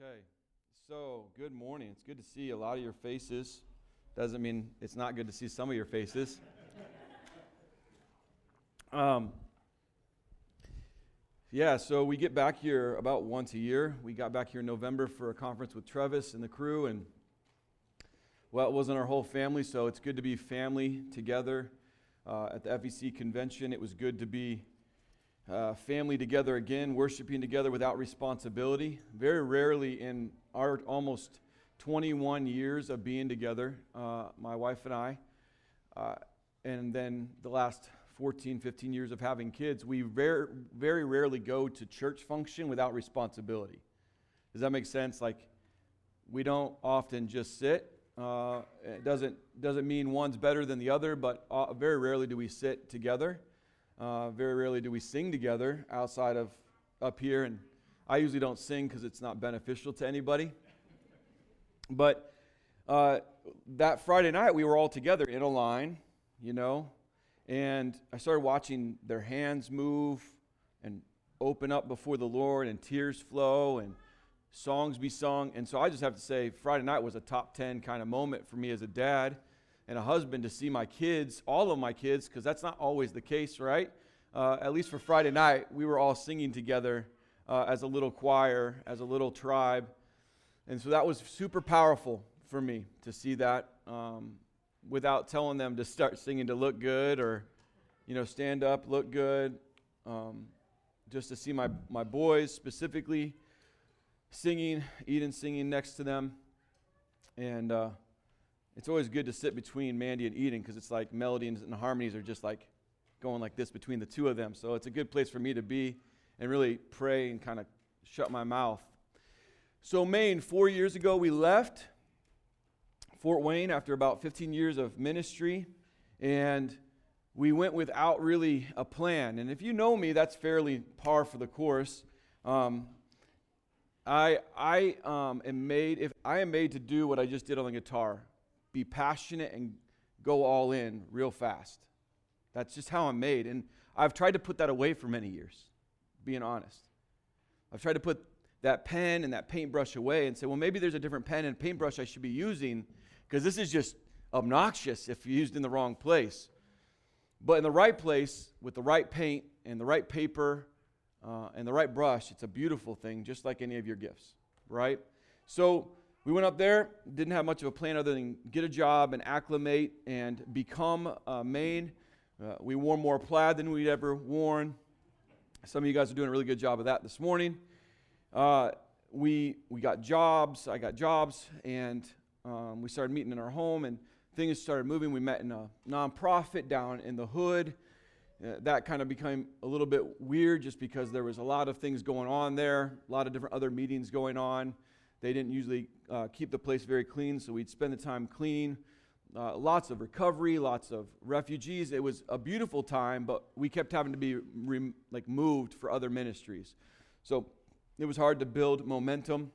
Okay. So, good morning. It's good to see a lot of your faces. Doesn't mean it's not good to see some of your faces. um, yeah, so we get back here about once a year. We got back here in November for a conference with Travis and the crew, and well, it wasn't our whole family, so it's good to be family together uh, at the FEC convention. It was good to be uh, family together again, worshiping together without responsibility. Very rarely in our almost 21 years of being together, uh, my wife and I, uh, and then the last 14, 15 years of having kids, we very, very rarely go to church function without responsibility. Does that make sense? Like, we don't often just sit. Uh, it doesn't, doesn't mean one's better than the other, but uh, very rarely do we sit together. Uh, very rarely do we sing together outside of up here, and I usually don't sing because it's not beneficial to anybody. But uh, that Friday night, we were all together in a line, you know, and I started watching their hands move and open up before the Lord, and tears flow, and songs be sung. And so I just have to say, Friday night was a top 10 kind of moment for me as a dad and a husband to see my kids, all of my kids, because that's not always the case, right? Uh, at least for Friday night, we were all singing together uh, as a little choir, as a little tribe. And so that was super powerful for me to see that um, without telling them to start singing to look good or, you know, stand up, look good. Um, just to see my, my boys specifically singing, Eden singing next to them. And, uh, it's always good to sit between Mandy and Eden because it's like melodies and harmonies are just like going like this between the two of them. So it's a good place for me to be and really pray and kind of shut my mouth. So, Maine, four years ago, we left Fort Wayne after about 15 years of ministry, and we went without really a plan. And if you know me, that's fairly par for the course. Um, I, I um, am made if I am made to do what I just did on the guitar be passionate and go all in real fast. That's just how I'm made. And I've tried to put that away for many years, being honest. I've tried to put that pen and that paintbrush away and say, well, maybe there's a different pen and paintbrush I should be using because this is just obnoxious if used in the wrong place. But in the right place, with the right paint and the right paper uh, and the right brush, it's a beautiful thing, just like any of your gifts, right? So, we went up there, didn't have much of a plan other than get a job and acclimate and become a Maine. Uh, we wore more plaid than we'd ever worn. Some of you guys are doing a really good job of that this morning. Uh, we, we got jobs, I got jobs, and um, we started meeting in our home, and things started moving. We met in a nonprofit down in the hood. Uh, that kind of became a little bit weird just because there was a lot of things going on there, a lot of different other meetings going on. They didn't usually uh, keep the place very clean, so we'd spend the time cleaning. Uh, lots of recovery, lots of refugees. It was a beautiful time, but we kept having to be re- like moved for other ministries. So it was hard to build momentum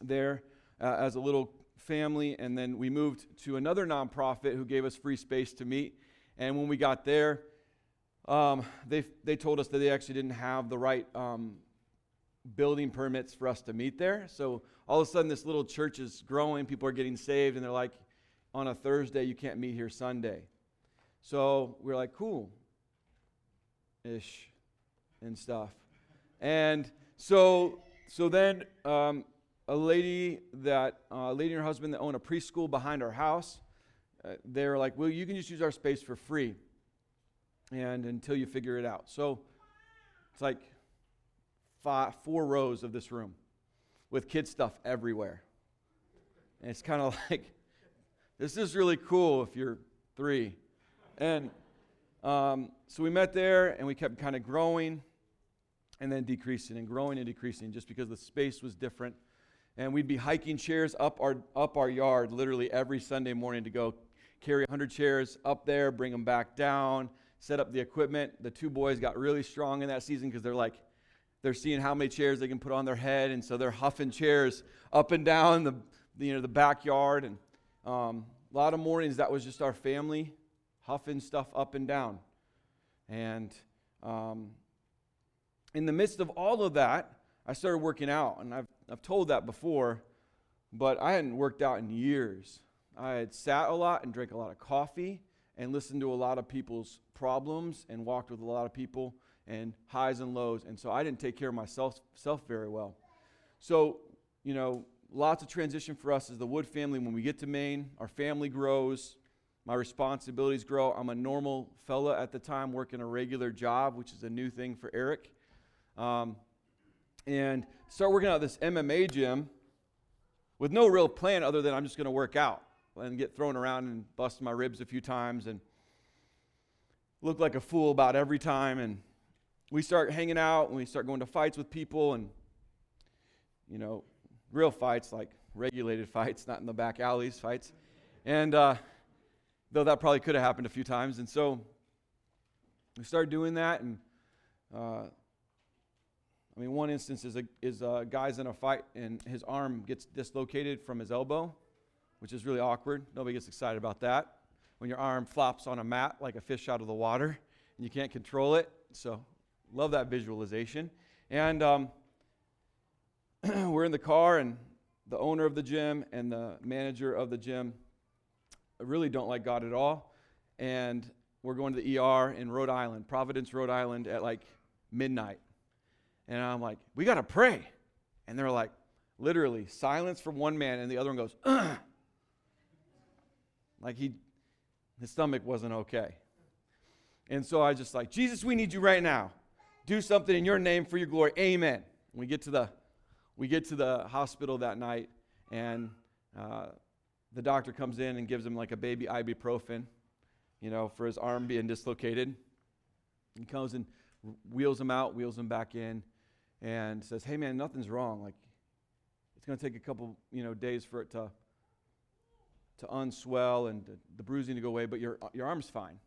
there uh, as a little family. And then we moved to another nonprofit who gave us free space to meet. And when we got there, um, they, they told us that they actually didn't have the right um, building permits for us to meet there. So all of a sudden, this little church is growing. People are getting saved, and they're like, on a Thursday, you can't meet here Sunday. So we're like, cool ish and stuff. And so, so then um, a lady that, uh, a lady and her husband that own a preschool behind our house, uh, they were like, well, you can just use our space for free and until you figure it out. So it's like, five, four rows of this room with kid stuff everywhere. And it's kind of like, this is really cool if you're three. And um, so we met there and we kept kind of growing and then decreasing and growing and decreasing just because the space was different. And we'd be hiking chairs up our, up our yard literally every Sunday morning to go carry 100 chairs up there, bring them back down, set up the equipment. The two boys got really strong in that season because they're like, they're seeing how many chairs they can put on their head, and so they're huffing chairs up and down the, you know, the backyard. And um, a lot of mornings, that was just our family huffing stuff up and down. And um, in the midst of all of that, I started working out. And I've, I've told that before, but I hadn't worked out in years. I had sat a lot and drank a lot of coffee and listened to a lot of people's problems and walked with a lot of people and highs and lows. And so I didn't take care of myself self very well. So, you know, lots of transition for us as the Wood family. When we get to Maine, our family grows, my responsibilities grow. I'm a normal fella at the time, working a regular job, which is a new thing for Eric. Um, and start working out this MMA gym with no real plan other than I'm just going to work out and get thrown around and bust my ribs a few times and look like a fool about every time. And we start hanging out and we start going to fights with people and, you know, real fights, like regulated fights, not in the back alleys fights. And uh, though that probably could have happened a few times. And so we started doing that. And uh, I mean, one instance is a, is a guy's in a fight and his arm gets dislocated from his elbow, which is really awkward. Nobody gets excited about that. When your arm flops on a mat like a fish out of the water and you can't control it. So, love that visualization. And um, we're in the car, and the owner of the gym and the manager of the gym really don't like God at all. And we're going to the ER in Rhode Island, Providence, Rhode Island, at like midnight. And I'm like, we got to pray. And they're like, literally, silence from one man, and the other one goes, Ugh. like he, his stomach wasn't okay. And so I just like, Jesus, we need you right now. Do something in your name for your glory. Amen. We get to the we get to the hospital that night, and uh, the doctor comes in and gives him like a baby ibuprofen, you know, for his arm being dislocated. He comes and wheels him out, wheels him back in, and says, "Hey, man, nothing's wrong. Like, it's going to take a couple, you know, days for it to to unswell and the, the bruising to go away, but your your arm's fine."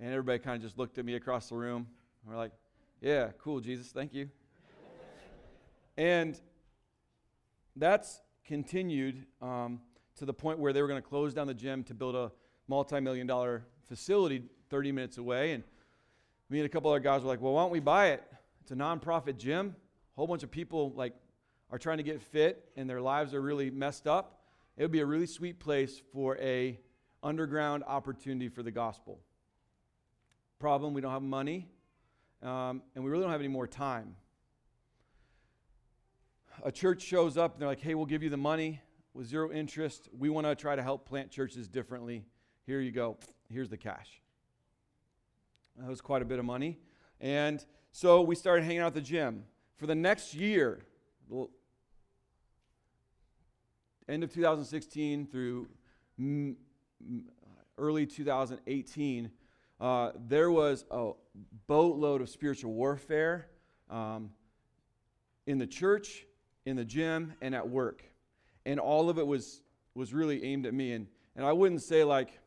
And everybody kind of just looked at me across the room. We're like, "Yeah, cool, Jesus, thank you." And that's continued um, to the point where they were going to close down the gym to build a multi million dollar facility 30 minutes away. And me and a couple other guys were like, well, why don't we buy it? It's a nonprofit gym. A whole bunch of people like are trying to get fit and their lives are really messed up. It would be a really sweet place for a underground opportunity for the gospel. Problem, we don't have money, um, and we really don't have any more time a church shows up and they're like, hey, we'll give you the money with zero interest. We want to try to help plant churches differently. Here you go. Here's the cash. That was quite a bit of money. And so we started hanging out at the gym. For the next year, end of 2016 through early 2018, uh, there was a boatload of spiritual warfare um, in the church in the gym and at work. And all of it was, was really aimed at me. And, and I wouldn't say like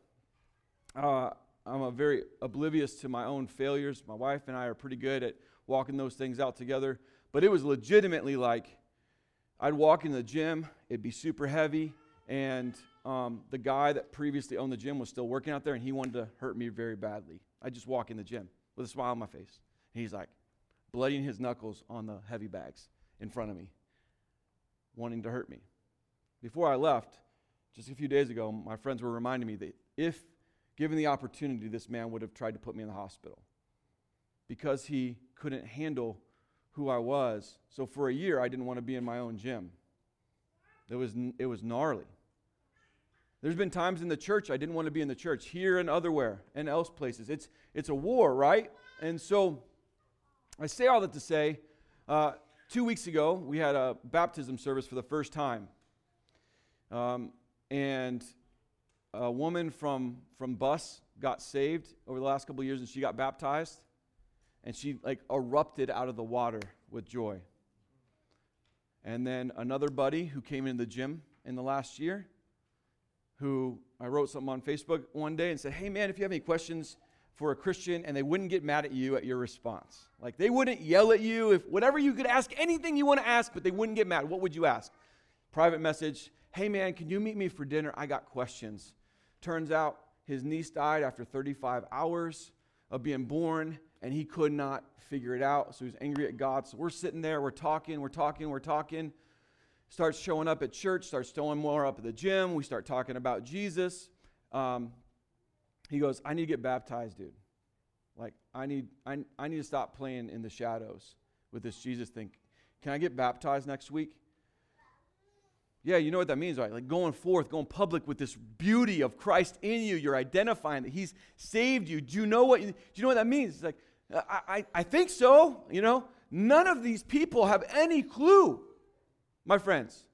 uh, I'm a very oblivious to my own failures. My wife and I are pretty good at walking those things out together. But it was legitimately like I'd walk in the gym, it'd be super heavy, and um, the guy that previously owned the gym was still working out there, and he wanted to hurt me very badly. I just walk in the gym with a smile on my face. And he's like, bloodying his knuckles on the heavy bags in front of me wanting to hurt me. Before I left, just a few days ago, my friends were reminding me that if given the opportunity, this man would have tried to put me in the hospital because he couldn't handle who I was. So for a year, I didn't want to be in my own gym. It was, it was gnarly. There's been times in the church I didn't want to be in the church, here and otherwhere and else places. It's, it's a war, right? And so I say all that to say uh, two weeks ago, we had a baptism service for the first time. Um, and a woman from, from Bus got saved over the last couple years and she got baptized. And she like erupted out of the water with joy. And then another buddy who came in the gym in the last year, who I wrote something on Facebook one day and said, Hey man, if you have any questions, for a Christian and they wouldn't get mad at you at your response. Like they wouldn't yell at you if whatever you could ask, anything you want to ask, but they wouldn't get mad. What would you ask? Private message, hey man, can you meet me for dinner? I got questions. Turns out his niece died after 35 hours. of being born, and he could not figure it out. So he was angry at God. So we're sitting there, we're talking, we're talking, we're talking. Starts showing up at church, starts showing more up at the gym. We start talking about Jesus. Um, he goes, I need to get baptized, dude. Like, I need, I, I need to stop playing in the shadows with this Jesus thing. Can I get baptized next week? Yeah, you know what that means, right? Like going forth, going public with this beauty of Christ in you. You're identifying that He's saved you. Do you know what? Do you know what that means? It's like, I, I, I think so. You know, none of these people have any clue, my friends.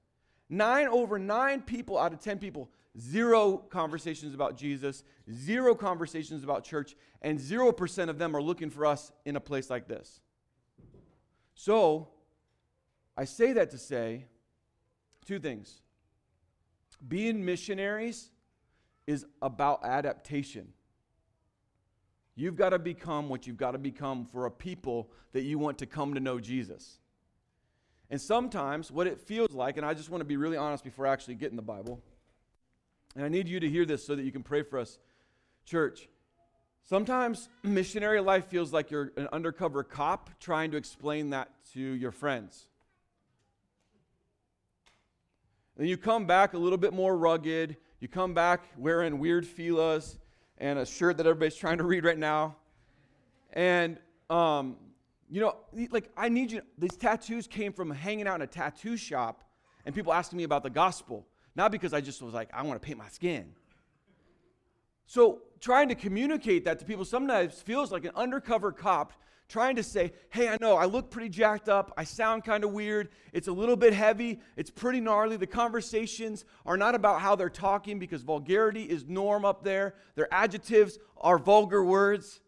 Nine over nine people out of ten people, zero conversations about Jesus, zero conversations about church, and zero percent of them are looking for us in a place like this. So, I say that to say Two things. Being missionaries is about adaptation. You've got to become what you've got to become for a people that you want to come to know Jesus. And sometimes what it feels like, and I just want to be really honest before I actually get in the Bible, and I need you to hear this so that you can pray for us, church. Sometimes missionary life feels like you're an undercover cop trying to explain that to your friends. Then you come back a little bit more rugged. You come back wearing weird filas and a shirt that everybody's trying to read right now. And, um, you know, like, I need you. These tattoos came from hanging out in a tattoo shop and people asking me about the gospel. Not because I just was like, I want to paint my skin. So, trying to communicate that to people sometimes feels like an undercover cop trying to say, hey, I know I look pretty jacked up. I sound kind of weird. It's a little bit heavy. It's pretty gnarly. The conversations are not about how they're talking because vulgarity is norm up there. Their adjectives are vulgar words.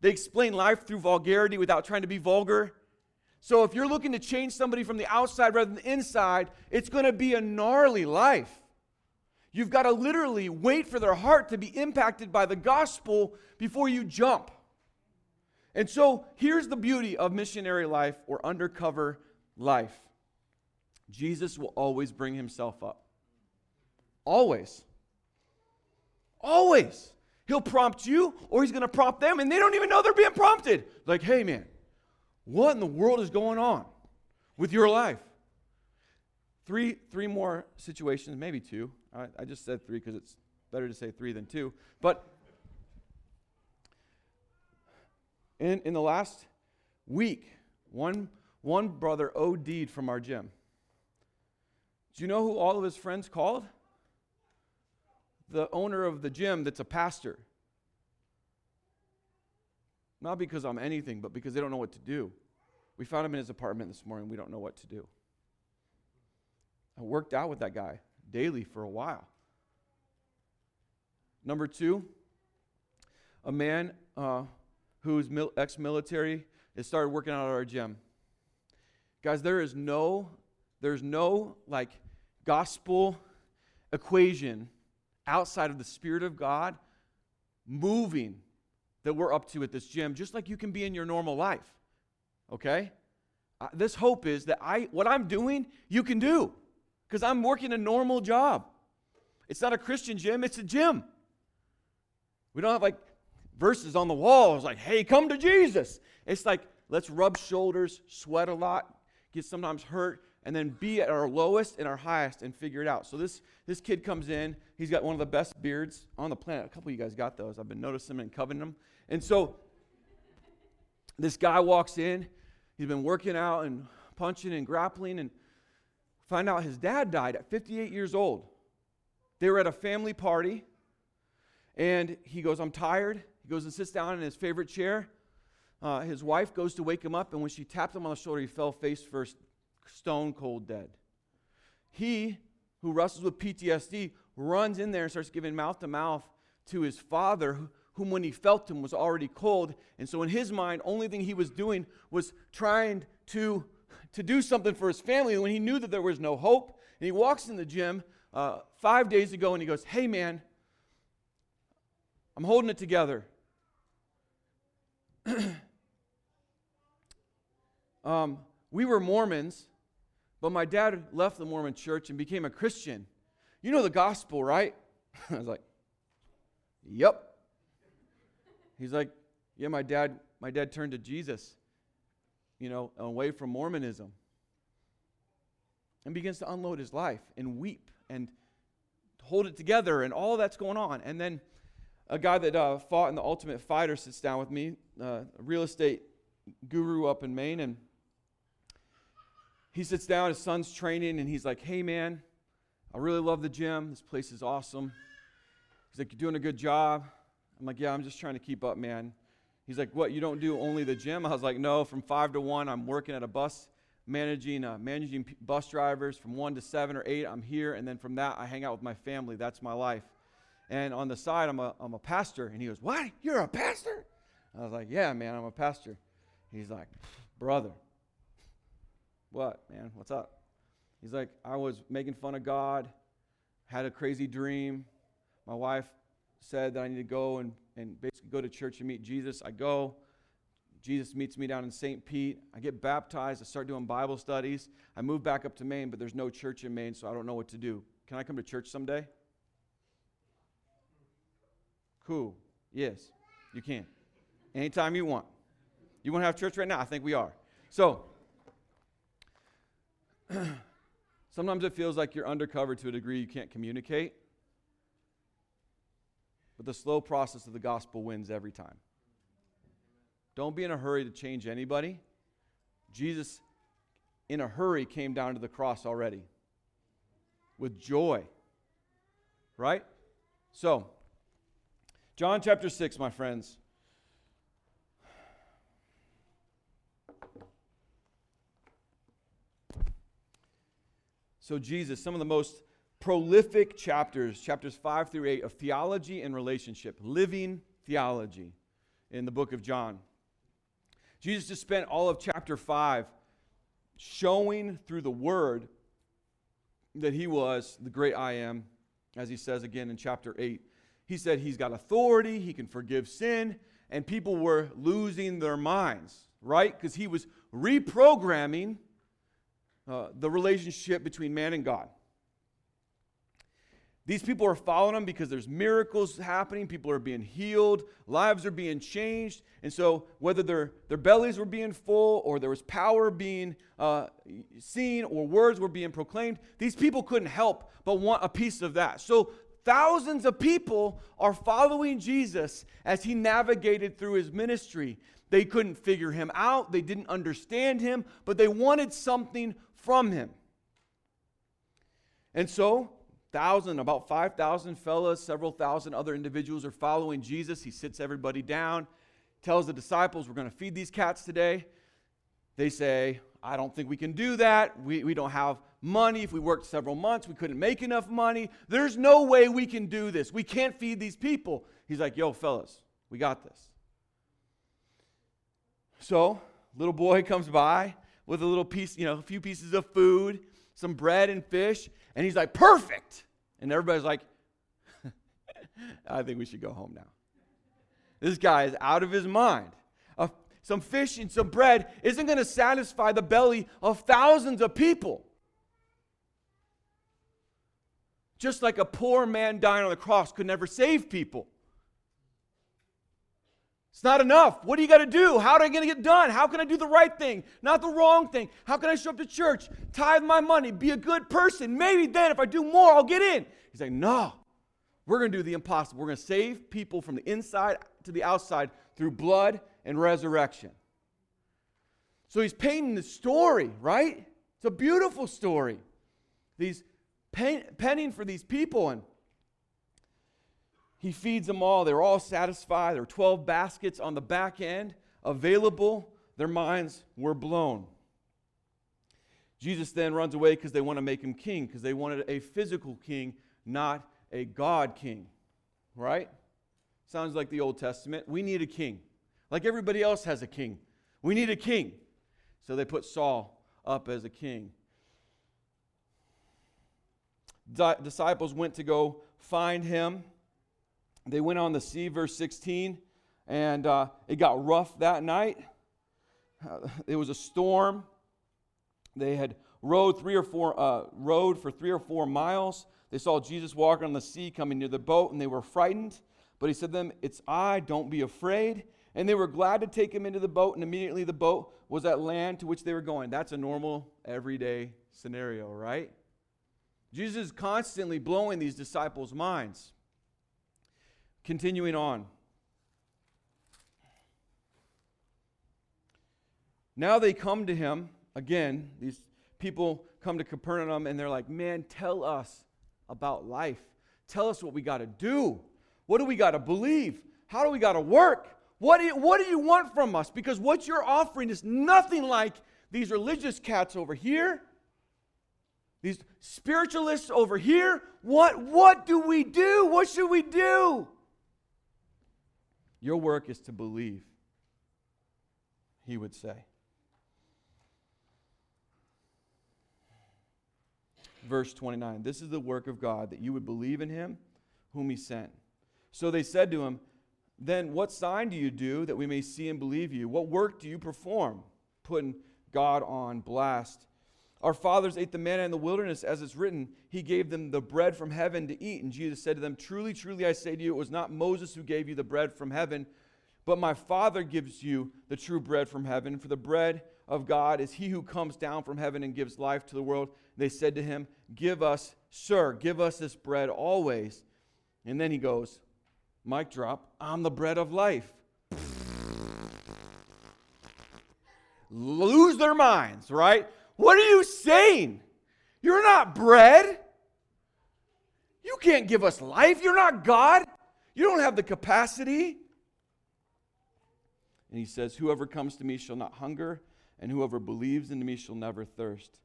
They explain life through vulgarity without trying to be vulgar. So if you're looking to change somebody from the outside rather than the inside, it's going to be a gnarly life. You've got to literally wait for their heart to be impacted by the gospel before you jump. And so here's the beauty of missionary life or undercover life Jesus will always bring himself up. Always. Always. He'll prompt you or he's going to prompt them and they don't even know they're being prompted. Like, hey, man, what in the world is going on with your life? Three, three more situations, maybe two. I, I just said three because it's better to say three than two. But in, in the last week, one, one brother OD'd from our gym. Do you know who all of his friends called? The owner of the gym that's a pastor. Not because I'm anything, but because they don't know what to do. We found him in his apartment this morning. We don't know what to do. I worked out with that guy daily for a while. Number two, a man uh, who's mil- ex-military has started working out at our gym. Guys, there is no, there's no like gospel equation outside of the Spirit of God moving that we're up to at this gym, just like you can be in your normal life. Okay? Uh, this hope is that I, what I'm doing, you can do because I'm working a normal job. It's not a Christian gym, it's a gym. We don't have like verses on the walls like, hey, come to Jesus. It's like, let's rub shoulders, sweat a lot, get sometimes hurt, and then be at our lowest and our highest and figure it out. So this, this kid comes in. He's got one of the best beards on the planet. A couple of you guys got those. I've been noticing them and coveting them. And so this guy walks in. He's been working out and punching and grappling and find out his dad died at 58 years old. They were at a family party. And he goes, I'm tired. He goes and sits down in his favorite chair. Uh, his wife goes to wake him up, and when she tapped him on the shoulder, he fell face first, stone cold dead. He, who wrestles with PTSD, runs in there and starts giving mouth to mouth to his father, whom when he felt him was already cold. And so in his mind, only thing he was doing was trying to, to do something for his family when he knew that there was no hope. And he walks in the gym uh, five days ago and he goes, Hey man, I'm holding it together. um, we were Mormons, but my dad left the Mormon church and became a Christian. You know the gospel, right? I was like, Yep. He's like, Yeah, my dad, my dad turned to Jesus, you know, away from Mormonism. And begins to unload his life and weep and hold it together and all that's going on. And then a guy that uh, fought in the Ultimate Fighter sits down with me, uh, a real estate guru up in Maine, and he sits down, his son's training, and he's like, Hey, man, I really love the gym. This place is awesome. He's like, You're doing a good job. I'm like, Yeah, I'm just trying to keep up, man. He's like, What, you don't do only the gym? I was like, No, from five to one, I'm working at a bus, managing, uh, managing p- bus drivers. From one to seven or eight, I'm here. And then from that, I hang out with my family. That's my life. And on the side, I'm a, I'm a pastor. And he goes, What? You're a pastor? I was like, Yeah, man, I'm a pastor. He's like, Brother, what, man? What's up? He's like, I was making fun of God, had a crazy dream. My wife said that I need to go and, and basically go to church and meet Jesus. I go. Jesus meets me down in St. Pete. I get baptized. I start doing Bible studies. I move back up to Maine, but there's no church in Maine, so I don't know what to do. Can I come to church someday? Cool. Yes, you can. Anytime you want. You want to have church right now? I think we are. So, sometimes it feels like you're undercover to a degree you can't communicate. But the slow process of the gospel wins every time. Don't be in a hurry to change anybody. Jesus, in a hurry, came down to the cross already with joy. Right? So, John chapter 6, my friends. So, Jesus, some of the most prolific chapters, chapters 5 through 8 of theology and relationship, living theology in the book of John. Jesus just spent all of chapter 5 showing through the word that he was the great I am, as he says again in chapter 8. He said he's got authority, he can forgive sin, and people were losing their minds, right? Because he was reprogramming uh, the relationship between man and God. These people are following him because there's miracles happening, people are being healed, lives are being changed. And so, whether their, their bellies were being full, or there was power being uh, seen, or words were being proclaimed, these people couldn't help but want a piece of that. So, thousands of people are following Jesus as he navigated through his ministry. They couldn't figure him out, they didn't understand him, but they wanted something from him. And so, thousand, about 5,000 fellas, several thousand other individuals are following Jesus. He sits everybody down, tells the disciples, We're going to feed these cats today. They say, I don't think we can do that. We, we don't have money. If we worked several months, we couldn't make enough money. There's no way we can do this. We can't feed these people. He's like, Yo, fellas, we got this. So, little boy comes by with a little piece, you know, a few pieces of food, some bread and fish, and he's like, perfect. And everybody's like, I think we should go home now. This guy is out of his mind. Uh, some fish and some bread isn't going to satisfy the belly of thousands of people. Just like a poor man dying on the cross could never save people. It's not enough. What do you got to do? How am I going to get done? How can I do the right thing, not the wrong thing? How can I show up to church, tithe my money, be a good person? Maybe then, if I do more, I'll get in. He's like, no. We're going to do the impossible. We're going to save people from the inside to the outside through blood and resurrection. So he's painting the story, right? It's a beautiful story. These penning for these people and he feeds them all. They're all satisfied. There are 12 baskets on the back end available. Their minds were blown. Jesus then runs away because they want to make him king, because they wanted a physical king, not a God king. Right? Sounds like the Old Testament. We need a king. Like everybody else has a king. We need a king. So they put Saul up as a king. Di- disciples went to go find him they went on the sea, verse 16, and uh, it got rough that night. Uh, it was a storm. They had rowed three or four uh, rowed for three or four miles. They saw Jesus walking on the sea, coming near the boat, and they were frightened. But he said to them, "It's I. Don't be afraid." And they were glad to take him into the boat, and immediately the boat was at land to which they were going. That's a normal, everyday scenario, right? Jesus is constantly blowing these disciples' minds. Continuing on. Now they come to him again, these people come to Capernaum and they're like, Man, tell us about life. Tell us what we got to do. What do we got to believe? How do we got to work? What do, you, what do you want from us? Because what you're offering is nothing like these religious cats over here, these spiritualists over here. What, what do we do? What should we do? Your work is to believe, he would say. Verse 29 This is the work of God, that you would believe in him whom he sent. So they said to him, Then what sign do you do that we may see and believe you? What work do you perform? Putting God on blast. Our fathers ate the manna in the wilderness, as it's written, He gave them the bread from heaven to eat. And Jesus said to them, Truly, truly, I say to you, it was not Moses who gave you the bread from heaven, but my Father gives you the true bread from heaven. For the bread of God is he who comes down from heaven and gives life to the world. They said to him, Give us, sir, give us this bread always. And then he goes, Mic drop, I'm the bread of life. Lose their minds, right? What are you saying? You're not bread. You can't give us life. You're not God. You don't have the capacity. And he says, Whoever comes to me shall not hunger, and whoever believes in me shall never thirst.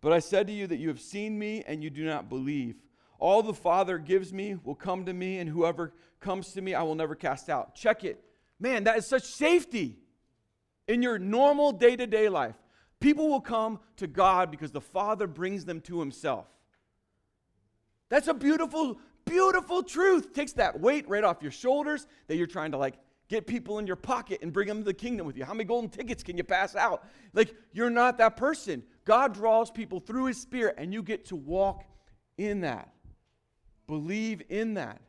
But I said to you that you have seen me, and you do not believe. All the Father gives me will come to me, and whoever comes to me, I will never cast out. Check it. Man, that is such safety in your normal day to day life. People will come to God because the Father brings them to Himself. That's a beautiful, beautiful truth. Takes that weight right off your shoulders that you're trying to like get people in your pocket and bring them to the kingdom with you. How many golden tickets can you pass out? Like, you're not that person. God draws people through His Spirit, and you get to walk in that. Believe in that.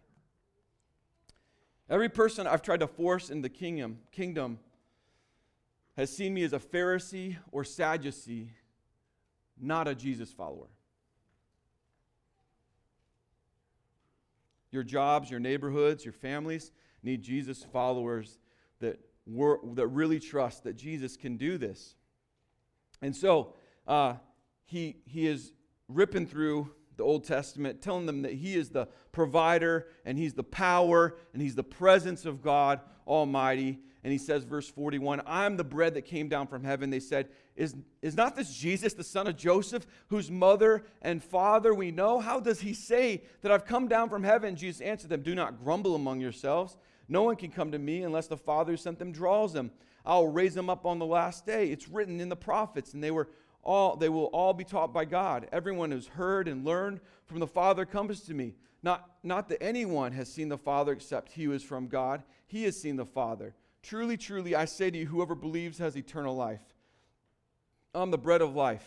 Every person I've tried to force in the kingdom, kingdom has seen me as a Pharisee or Sadducee, not a Jesus follower. Your jobs, your neighborhoods, your families need Jesus followers that, that really trust that Jesus can do this. And so uh, he, he is ripping through the Old Testament, telling them that He is the provider and He's the power and He's the presence of God Almighty. And He says, verse 41, I'm the bread that came down from heaven. They said, Is, is not this Jesus, the son of Joseph, whose mother and father we know? How does He say that I've come down from heaven? Jesus answered them, Do not grumble among yourselves. No one can come to me unless the Father who sent them draws them. I'll raise them up on the last day. It's written in the prophets, and they were all they will all be taught by God. Everyone who's heard and learned from the Father comes to me. Not, not that anyone has seen the Father except he who is from God. He has seen the Father. Truly, truly, I say to you, whoever believes has eternal life. I'm the bread of life.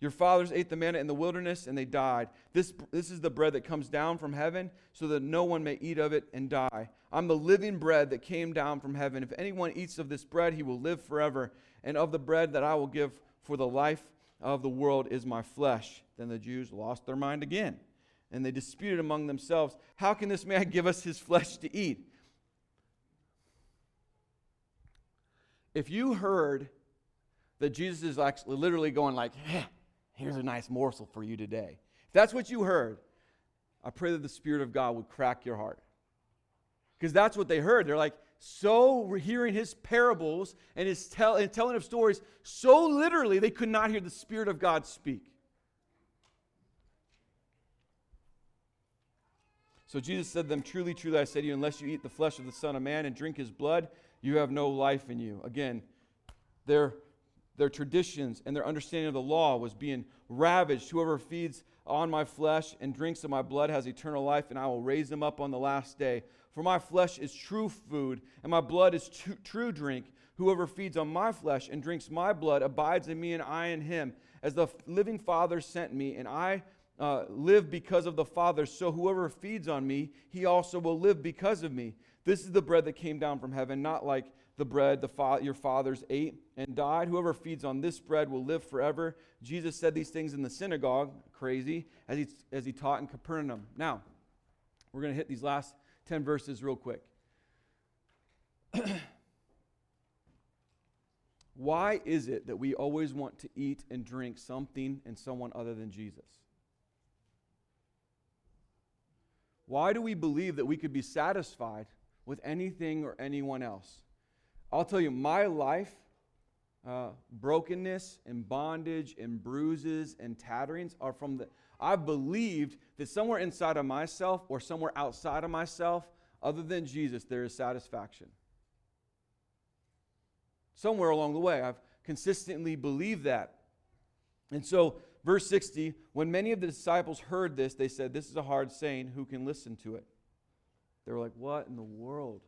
Your fathers ate the manna in the wilderness and they died. This, this is the bread that comes down from heaven so that no one may eat of it and die. I'm the living bread that came down from heaven. If anyone eats of this bread, he will live forever. And of the bread that I will give for the life of the world is my flesh. Then the Jews lost their mind again, and they disputed among themselves, How can this man give us his flesh to eat? If you heard that Jesus is actually literally going like, hey, here's a nice morsel for you today. If that's what you heard, I pray that the Spirit of God would crack your heart. Because that's what they heard. They're like, so hearing his parables and his tell, and telling of stories so literally they could not hear the Spirit of God speak. So Jesus said to them, Truly, truly, I say to you, unless you eat the flesh of the Son of Man and drink his blood, you have no life in you. Again, their, their traditions and their understanding of the law was being ravaged. Whoever feeds on my flesh and drinks of my blood has eternal life, and I will raise him up on the last day. For my flesh is true food, and my blood is tr- true drink. Whoever feeds on my flesh and drinks my blood abides in me, and I in him. As the living Father sent me, and I uh, live because of the Father, so whoever feeds on me, he also will live because of me. This is the bread that came down from heaven, not like the bread the fa- your fathers ate and died. Whoever feeds on this bread will live forever. Jesus said these things in the synagogue, crazy, as he, as he taught in Capernaum. Now, we're going to hit these last 10 verses real quick. Why is it that we always want to eat and drink something and someone other than Jesus? Why do we believe that we could be satisfied with anything or anyone else? I'll tell you, my life, uh, brokenness and bondage and bruises and tatterings are from the. I've believed that somewhere inside of myself or somewhere outside of myself, other than Jesus, there is satisfaction somewhere along the way. I've consistently believed that. And so, verse 60 when many of the disciples heard this, they said, This is a hard saying. Who can listen to it? They were like, What in the world?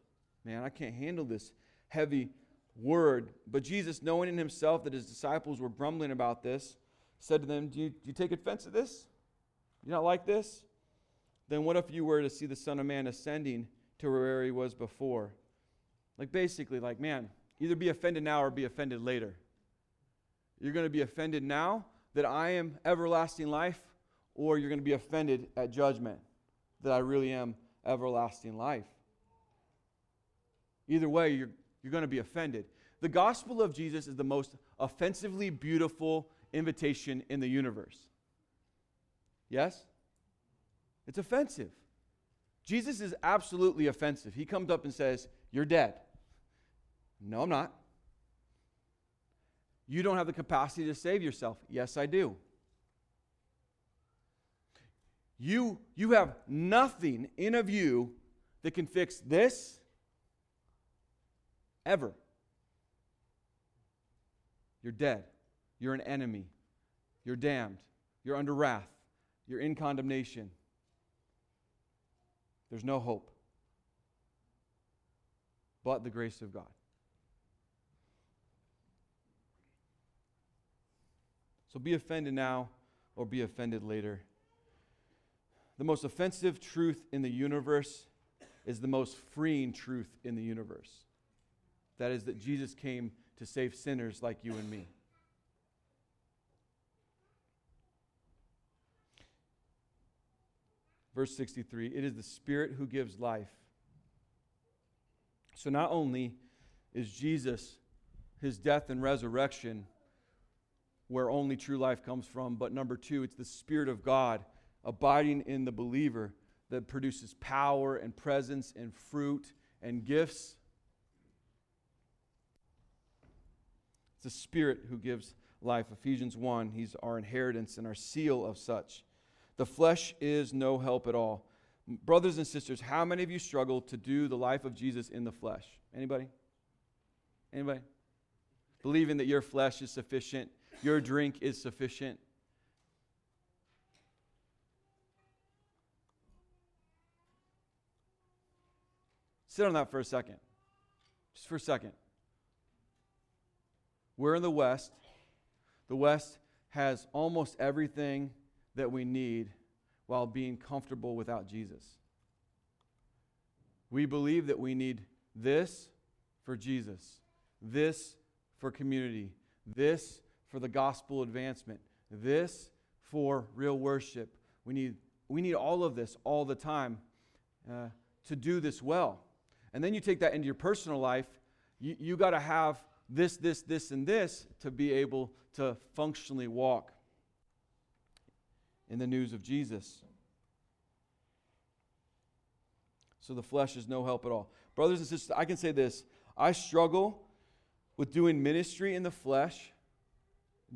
Man, I can't handle this heavy word. But Jesus, knowing in himself that his disciples were grumbling about this, said to them, Do you, do you take offense at this? You not like this? Then what if you were to see the Son of Man ascending to where he was before? Like, basically, like, man, Either be offended now or be offended later. You're going to be offended now that I am everlasting life, or you're going to be offended at judgment that I really am everlasting life. Either way, you're, you're going to be offended. The gospel of Jesus is the most offensively beautiful invitation in the universe. Yes? It's offensive. Jesus is absolutely offensive. He comes up and says, You're dead. No, I'm not. You don't have the capacity to save yourself. Yes, I do. You, you have nothing in of you that can fix this ever. You're dead. You're an enemy. You're damned. You're under wrath. You're in condemnation. There's no hope but the grace of God. So be offended now or be offended later. The most offensive truth in the universe is the most freeing truth in the universe. That is, that Jesus came to save sinners like you and me. Verse 63 It is the Spirit who gives life. So not only is Jesus, his death and resurrection, where only true life comes from. But number two, it's the Spirit of God abiding in the believer that produces power and presence and fruit and gifts. It's the Spirit who gives life. Ephesians 1, He's our inheritance and our seal of such. The flesh is no help at all. Brothers and sisters, how many of you struggle to do the life of Jesus in the flesh? Anybody? Anybody? Believing that your flesh is sufficient your drink is sufficient. Sit on that for a second. Just for a second. We're in the West. The West has almost everything that we need while being comfortable without Jesus. We believe that we need this for Jesus, this for community, this for the gospel advancement, this for real worship. We need, we need all of this all the time uh, to do this well. And then you take that into your personal life. You, you got to have this, this, this, and this to be able to functionally walk in the news of Jesus. So the flesh is no help at all. Brothers and sisters, I can say this I struggle with doing ministry in the flesh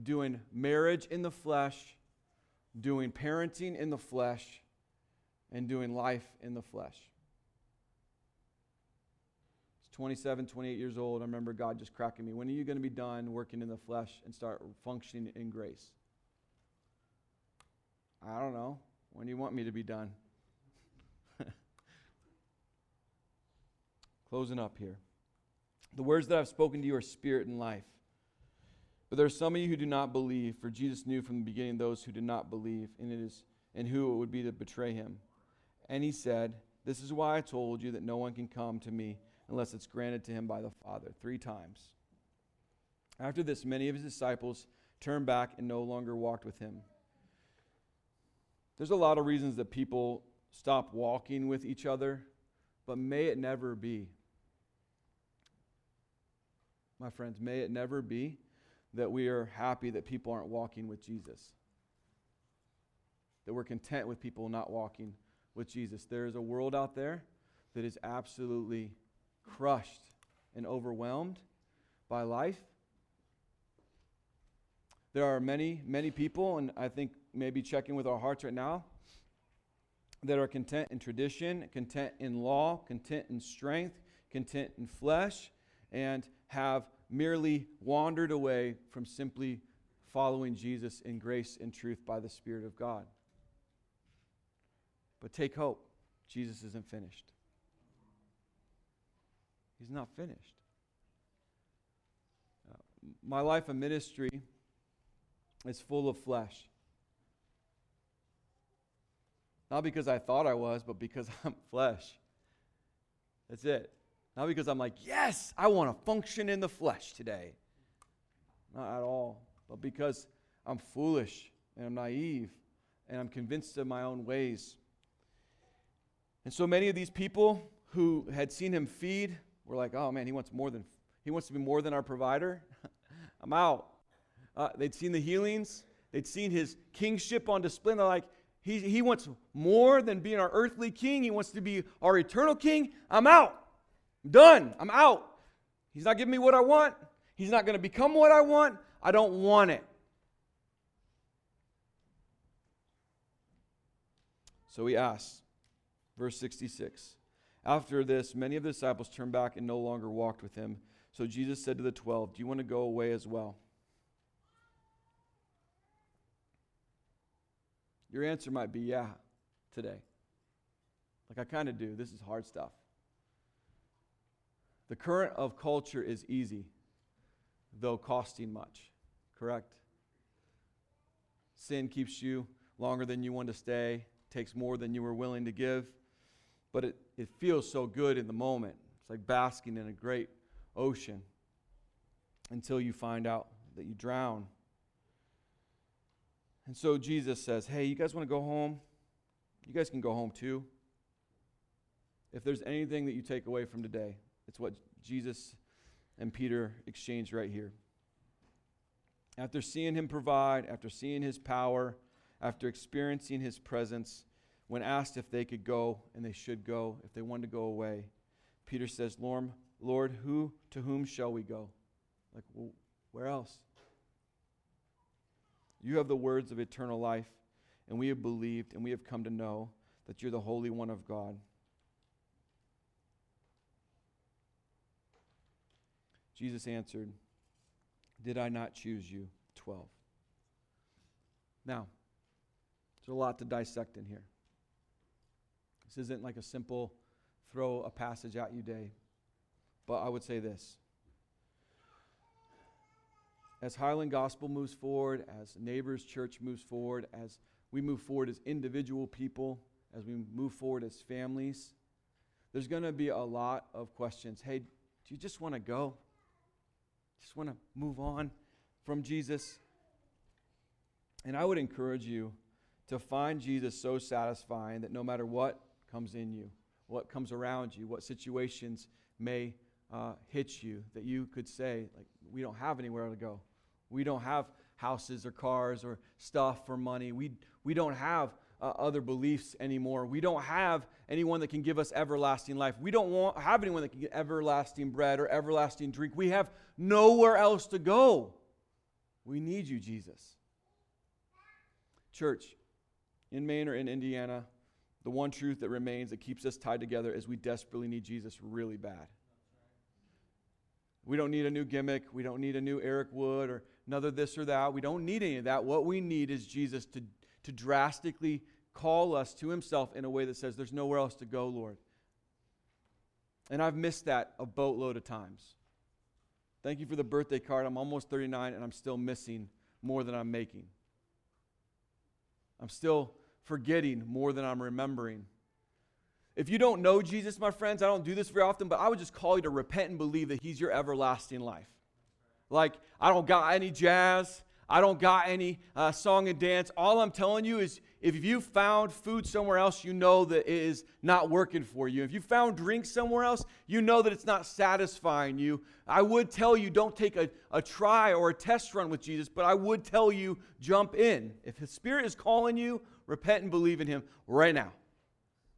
doing marriage in the flesh, doing parenting in the flesh, and doing life in the flesh. It's 27, 28 years old. I remember God just cracking me. When are you going to be done working in the flesh and start functioning in grace? I don't know. When do you want me to be done? Closing up here. The words that I've spoken to you are spirit and life. But there are some of you who do not believe, for Jesus knew from the beginning those who did not believe, and it is and who it would be to betray him. And he said, This is why I told you that no one can come to me unless it's granted to him by the Father. Three times. After this, many of his disciples turned back and no longer walked with him. There's a lot of reasons that people stop walking with each other, but may it never be. My friends, may it never be that we are happy that people aren't walking with Jesus. That we're content with people not walking with Jesus. There is a world out there that is absolutely crushed and overwhelmed by life. There are many, many people, and I think maybe checking with our hearts right now, that are content in tradition, content in law, content in strength, content in flesh, and have merely wandered away from simply following Jesus in grace and truth by the Spirit of God. But take hope, Jesus isn't finished. He's not finished. Uh, my life of ministry is full of flesh. Not because I thought I was, but because I'm flesh. That's it. Not because I'm like, yes, I want to function in the flesh today. Not at all. But because I'm foolish and I'm naive and I'm convinced of my own ways. And so many of these people who had seen him feed were like, oh man, he wants more than he wants to be more than our provider. I'm out. Uh, they'd seen the healings, they'd seen his kingship on display, and they're like, he, he wants more than being our earthly king. He wants to be our eternal king. I'm out. Done. I'm out. He's not giving me what I want. He's not going to become what I want. I don't want it. So he asks, verse 66. After this, many of the disciples turned back and no longer walked with him. So Jesus said to the twelve, Do you want to go away as well? Your answer might be, Yeah, today. Like I kind of do. This is hard stuff. The current of culture is easy, though costing much, correct? Sin keeps you longer than you want to stay, takes more than you were willing to give, but it, it feels so good in the moment. It's like basking in a great ocean until you find out that you drown. And so Jesus says, Hey, you guys want to go home? You guys can go home too. If there's anything that you take away from today, it's what Jesus and Peter exchanged right here. After seeing him provide, after seeing his power, after experiencing his presence, when asked if they could go and they should go, if they wanted to go away, Peter says, Lord, Lord, who to whom shall we go? Like, well, where else? You have the words of eternal life, and we have believed and we have come to know that you're the Holy One of God. Jesus answered, Did I not choose you? 12. Now, there's a lot to dissect in here. This isn't like a simple throw a passage at you day. But I would say this. As Highland Gospel moves forward, as Neighbors Church moves forward, as we move forward as individual people, as we move forward as families, there's going to be a lot of questions. Hey, do you just want to go? Just want to move on from Jesus. And I would encourage you to find Jesus so satisfying that no matter what comes in you, what comes around you, what situations may uh, hit you, that you could say, like, we don't have anywhere to go. We don't have houses or cars or stuff or money. We, we don't have uh, other beliefs anymore. We don't have anyone that can give us everlasting life. We don't want, have anyone that can get everlasting bread or everlasting drink. We have nowhere else to go. We need you, Jesus. Church, in Maine or in Indiana, the one truth that remains that keeps us tied together is we desperately need Jesus really bad. We don't need a new gimmick. We don't need a new Eric Wood or another this or that. We don't need any of that. What we need is Jesus to to drastically call us to himself in a way that says, There's nowhere else to go, Lord. And I've missed that a boatload of times. Thank you for the birthday card. I'm almost 39 and I'm still missing more than I'm making. I'm still forgetting more than I'm remembering. If you don't know Jesus, my friends, I don't do this very often, but I would just call you to repent and believe that He's your everlasting life. Like, I don't got any jazz. I don't got any uh, song and dance. All I'm telling you is if you found food somewhere else, you know that it is not working for you. If you found drink somewhere else, you know that it's not satisfying you. I would tell you don't take a, a try or a test run with Jesus, but I would tell you jump in. If His Spirit is calling you, repent and believe in Him right now.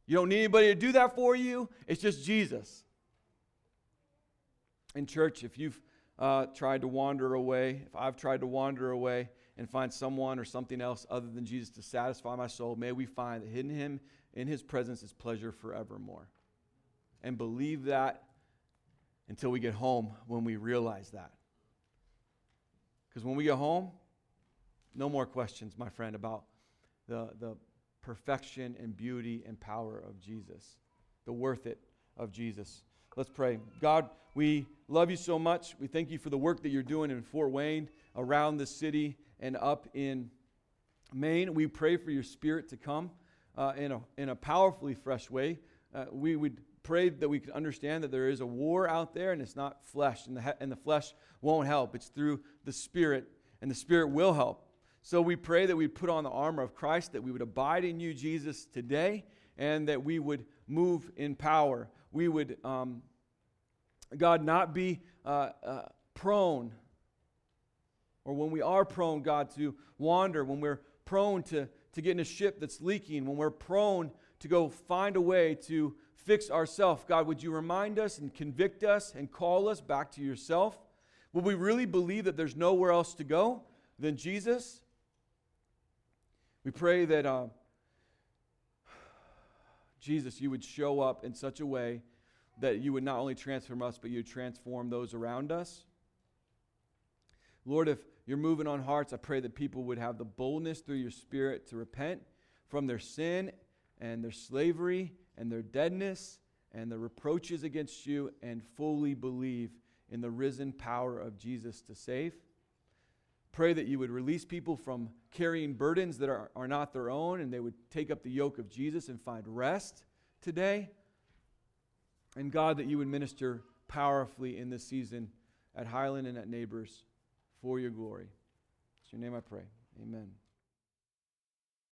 You don't need anybody to do that for you, it's just Jesus. In church, if you've uh, tried to wander away, if I've tried to wander away and find someone or something else other than Jesus to satisfy my soul, may we find that in Him, in His presence, is pleasure forevermore. And believe that until we get home when we realize that. Because when we get home, no more questions, my friend, about the, the perfection and beauty and power of Jesus, the worth it of Jesus. Let's pray. God, we love you so much. We thank you for the work that you're doing in Fort Wayne, around the city, and up in Maine. We pray for your spirit to come uh, in, a, in a powerfully fresh way. Uh, we would pray that we could understand that there is a war out there and it's not flesh, and the, he- and the flesh won't help. It's through the spirit, and the spirit will help. So we pray that we put on the armor of Christ, that we would abide in you, Jesus, today, and that we would move in power. We would um, God, not be uh, uh, prone, or when we are prone, God, to wander, when we're prone to, to get in a ship that's leaking, when we're prone to go find a way to fix ourselves, God, would you remind us and convict us and call us back to yourself? Will we really believe that there's nowhere else to go than Jesus? We pray that uh, Jesus, you would show up in such a way that you would not only transform us, but you would transform those around us. Lord, if you're moving on hearts, I pray that people would have the boldness through your Spirit to repent from their sin and their slavery and their deadness and the reproaches against you and fully believe in the risen power of Jesus to save. Pray that you would release people from carrying burdens that are, are not their own and they would take up the yoke of Jesus and find rest today. And God, that you would minister powerfully in this season at Highland and at Neighbors for your glory. It's your name I pray. Amen.